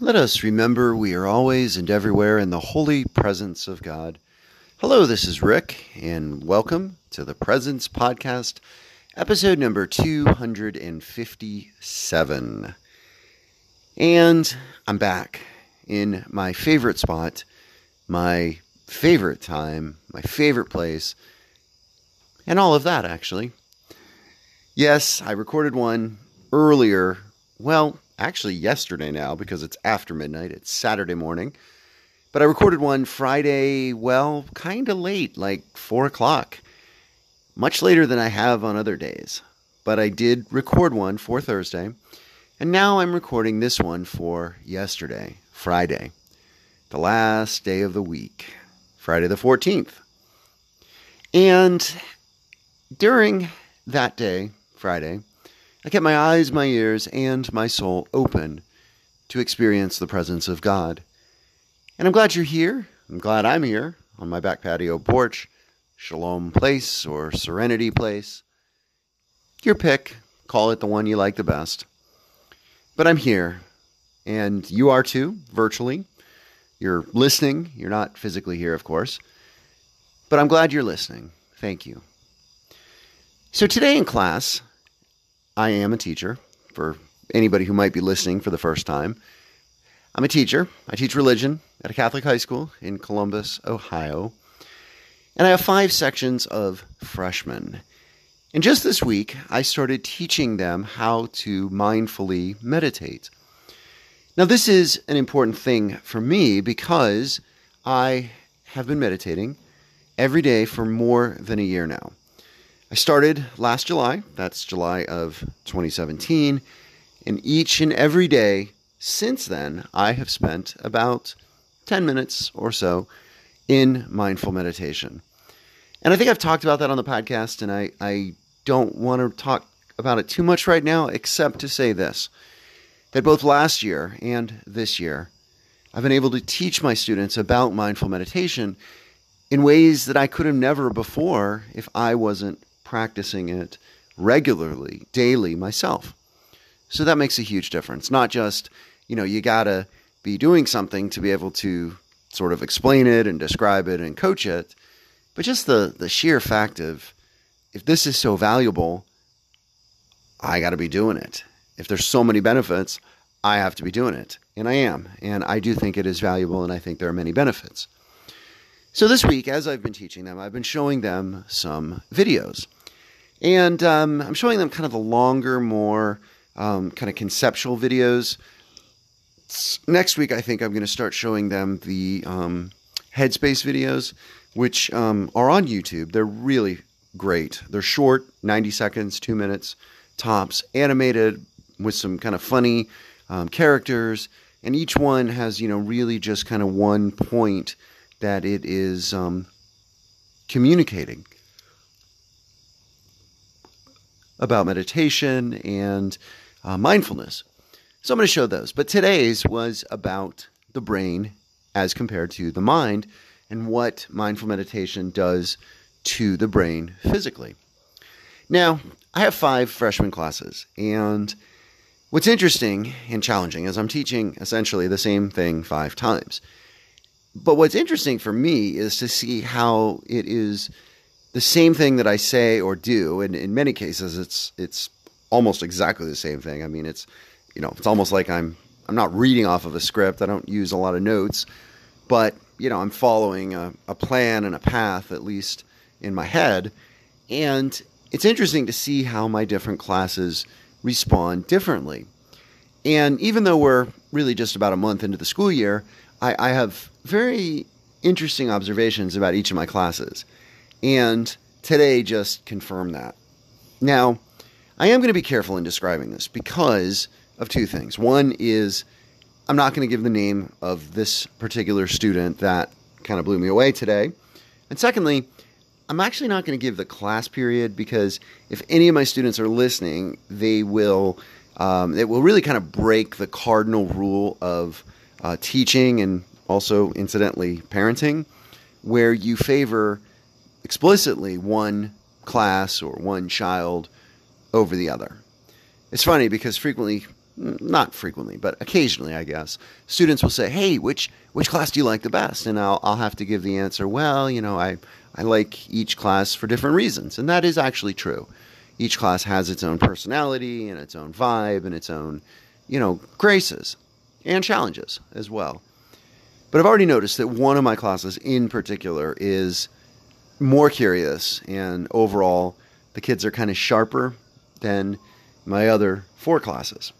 Let us remember we are always and everywhere in the holy presence of God. Hello, this is Rick, and welcome to the Presence Podcast, episode number 257. And I'm back in my favorite spot, my favorite time, my favorite place, and all of that, actually. Yes, I recorded one earlier. Well, actually yesterday now because it's after midnight. It's Saturday morning. But I recorded one Friday, well, kind of late, like 4 o'clock. Much later than I have on other days. But I did record one for Thursday. And now I'm recording this one for yesterday, Friday, the last day of the week, Friday the 14th. And during that day, Friday, I kept my eyes, my ears, and my soul open to experience the presence of God. And I'm glad you're here. I'm glad I'm here on my back patio porch, Shalom Place or Serenity Place. Your pick. Call it the one you like the best. But I'm here, and you are too, virtually. You're listening. You're not physically here, of course. But I'm glad you're listening. Thank you. So today in class, I am a teacher for anybody who might be listening for the first time. I'm a teacher. I teach religion at a Catholic high school in Columbus, Ohio. And I have five sections of freshmen. And just this week, I started teaching them how to mindfully meditate. Now, this is an important thing for me because I have been meditating every day for more than a year now. I started last July, that's July of 2017, and each and every day since then, I have spent about 10 minutes or so in mindful meditation. And I think I've talked about that on the podcast, and I, I don't want to talk about it too much right now, except to say this that both last year and this year, I've been able to teach my students about mindful meditation in ways that I could have never before if I wasn't practicing it regularly, daily myself. So that makes a huge difference. Not just, you know, you got to be doing something to be able to sort of explain it and describe it and coach it, but just the, the sheer fact of if this is so valuable, I got to be doing it. If there's so many benefits, I have to be doing it. And I am. And I do think it is valuable, and I think there are many benefits. So this week, as I've been teaching them, I've been showing them some videos. And um, I'm showing them kind of the longer, more um, kind of conceptual videos. Next week, I think I'm going to start showing them the um, Headspace videos, which um, are on YouTube. They're really great. They're short, 90 seconds, two minutes tops, animated with some kind of funny um, characters. And each one has, you know, really just kind of one point that it is um, communicating about meditation and uh, mindfulness. So I'm going to show those. But today's was about the brain as compared to the mind and what mindful meditation does to the brain physically. Now, I have five freshman classes, and what's interesting and challenging is I'm teaching essentially the same thing five times. But what's interesting for me is to see how it is the same thing that I say or do, and in many cases, it's it's almost exactly the same thing. I mean, it's you know, it's almost like I'm I'm not reading off of a script. I don't use a lot of notes, but you know, I'm following a, a plan and a path at least in my head, and it's interesting to see how my different classes respond differently. And even though we're really just about a month into the school year, I, I have very interesting observations about each of my classes. And today just confirmed that. Now, I am going to be careful in describing this because of two things. One is I'm not going to give the name of this particular student that kind of blew me away today. And secondly, I'm actually not going to give the class period because if any of my students are listening, they will um, it will really kind of break the cardinal rule of uh, teaching and also incidentally parenting, where you favor explicitly one class or one child over the other. It's funny because frequently not frequently, but occasionally, I guess, students will say, "Hey, which which class do you like the best?" And I'll I'll have to give the answer, "Well, you know, I I like each class for different reasons," and that is actually true. Each class has its own personality and its own vibe and its own, you know, graces and challenges as well. But I've already noticed that one of my classes in particular is more curious, and overall, the kids are kind of sharper than my other four classes.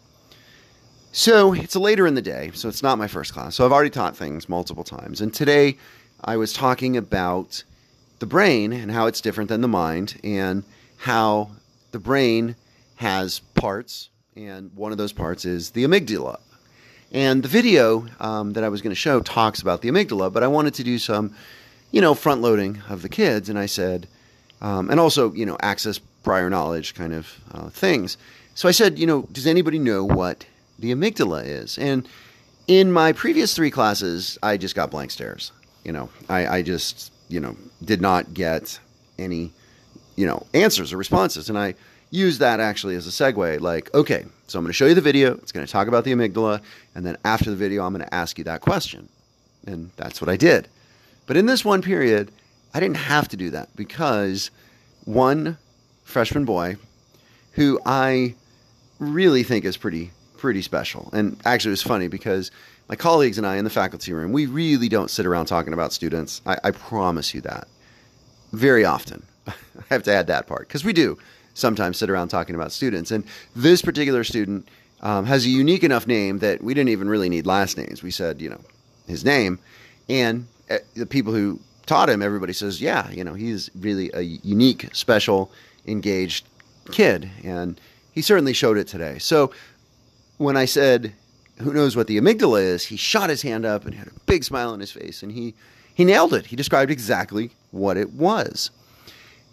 So it's later in the day, so it's not my first class. So I've already taught things multiple times. And today I was talking about the brain and how it's different than the mind, and how the brain has parts, and one of those parts is the amygdala. And the video um, that I was going to show talks about the amygdala, but I wanted to do some, you know, front loading of the kids. And I said, um, and also, you know, access prior knowledge kind of uh, things. So I said, you know, does anybody know what the amygdala is? And in my previous three classes, I just got blank stares. You know, I, I just, you know, did not get any, you know, answers or responses. And I used that actually as a segue. Like, okay, so I'm going to show you the video. It's going to talk about the amygdala. And then after the video, I'm going to ask you that question. And that's what I did. But in this one period, I didn't have to do that because one freshman boy who I really think is pretty pretty special. And actually, it was funny because my colleagues and I in the faculty room, we really don't sit around talking about students. I, I promise you that. Very often. I have to add that part because we do sometimes sit around talking about students. And this particular student um, has a unique enough name that we didn't even really need last names. We said, you know, his name. And the people who taught him, everybody says, yeah, you know, he's really a unique, special, engaged kid. And he certainly showed it today. So when I said, who knows what the amygdala is, he shot his hand up and had a big smile on his face. And he, he nailed it. He described exactly what it was.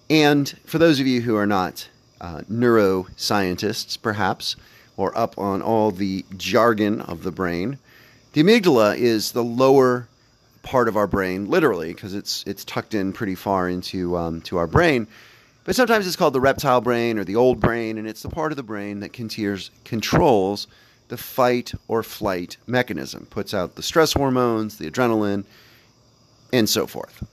And for those of you who are not uh, neuroscientists, perhaps, or up on all the jargon of the brain, the amygdala is the lower part of our brain, literally, because it's it's tucked in pretty far into um, to our brain. But sometimes it's called the reptile brain or the old brain, and it's the part of the brain that controls the fight or flight mechanism, puts out the stress hormones, the adrenaline, and so forth.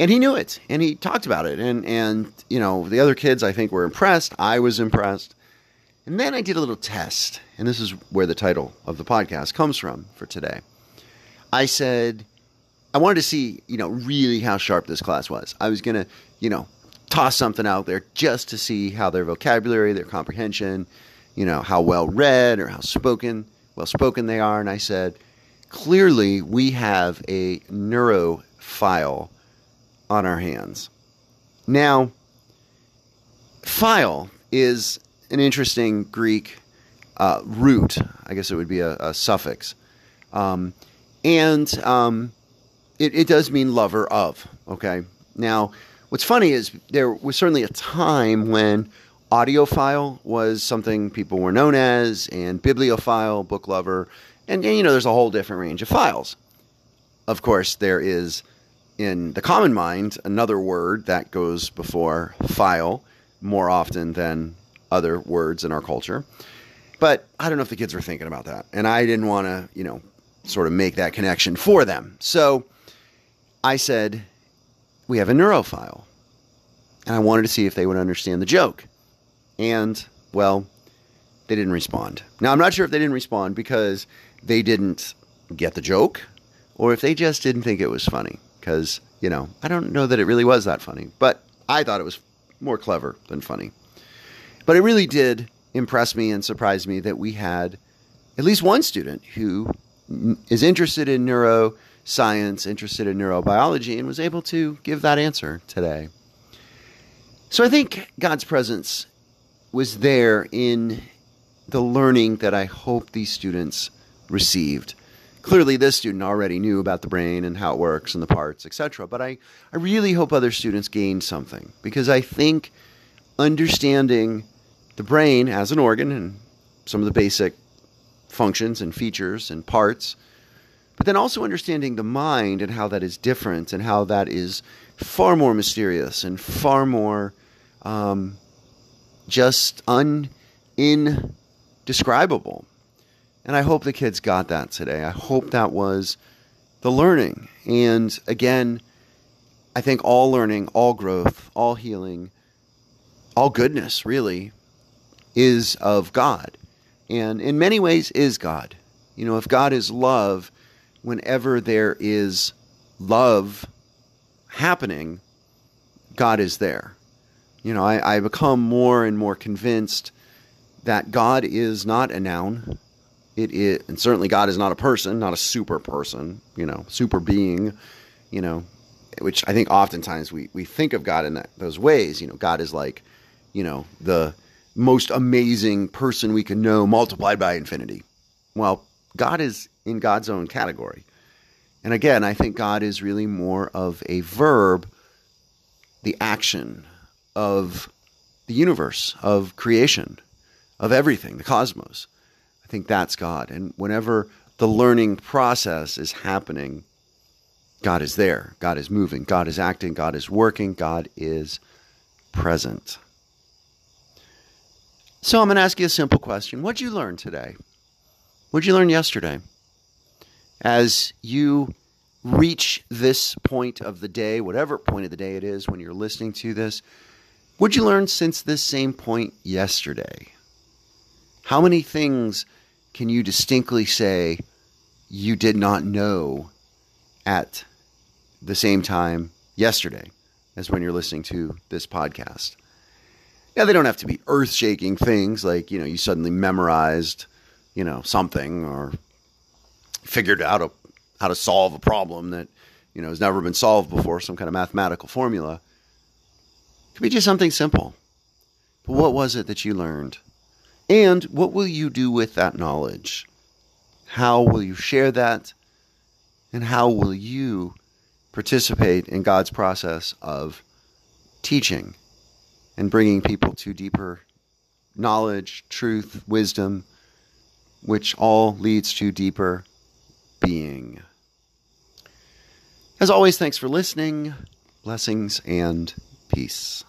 And he knew it, and he talked about it, and and you know the other kids I think were impressed. I was impressed, and then I did a little test, and this is where the title of the podcast comes from for today. I said I wanted to see, you know, really how sharp this class was. I was gonna, you know, toss something out there just to see how their vocabulary, their comprehension, you know, how well read or how spoken, well spoken they are. And I said, clearly we have a neurophile on our hands. Now, phile is an interesting Greek uh, root. I guess it would be a, a suffix. Um, and um, it, it does mean lover of. Okay. Now, what's funny is there was certainly a time when audiophile was something people were known as, and bibliophile, book lover, and, and you know, there's a whole different range of philes. Of course, there is in the common mind another word that goes before phile more often than other words in our culture. But I don't know if the kids were thinking about that. And I didn't want to, you know, sort of make that connection for them. So I said, We have a neurophile. And I wanted to see if they would understand the joke. And, well, they didn't respond. Now, I'm not sure if they didn't respond because they didn't get the joke or if they just didn't think it was funny. Because, you know, I don't know that it really was that funny, but I thought it was more clever than funny. But it really did impress me and surprise me that we had at least one student who is interested in neuro science, interested in neurobiology, and was able to give that answer today. So I think God's presence was there in the learning that I hope these students received. Clearly, this student already knew about the brain and how it works and the parts, etc. But I, I really hope other students gained something because I think understanding the brain as an organ and some of the basic functions and features and parts but then also understanding the mind and how that is different and how that is far more mysterious and far more um, just un indescribable And I hope the kids got that today. I hope that was the learning. And again, I think all learning, all growth, all healing, all goodness really is of God. And in many ways is God. You know, if God is love, whenever there is love happening, God is there. You know, I, I become more and more convinced that God is not a noun. It is, and certainly God is not a person, not a super person, you know, super being, you know, which I think oftentimes we, we think of God in that, those ways. You know, God is like, you know, the most amazing person we can know multiplied by infinity. Well, God is in God's own category. And again, I think God is really more of a verb, the action of the universe, of creation, of everything, the cosmos. I think that's God. And whenever the learning process is happening, God is there. God is moving. God is acting. God is working. God is present. So I'm going to ask you a simple question. What'd you learn today? What'd you learn yesterday? As you reach this point of the day, whatever point of the day it is when you're listening to this, what'd you learn since this same point yesterday? How many things can you distinctly say you did not know at the same time yesterday as when you're listening to this podcast? Yeah, they don't have to be earth shaking things like, you know, you suddenly memorized you know, something or figured out a, how to solve a problem that, you know, has never been solved before, some kind of mathematical formula. It could be just something simple. But what was it that you learned? And what will you do with that knowledge? How will you share that? And how will you participate in God's process of teaching and bringing people to deeper knowledge, truth, wisdom, which all leads to deeper being. As always, thanks for listening. Blessings and peace.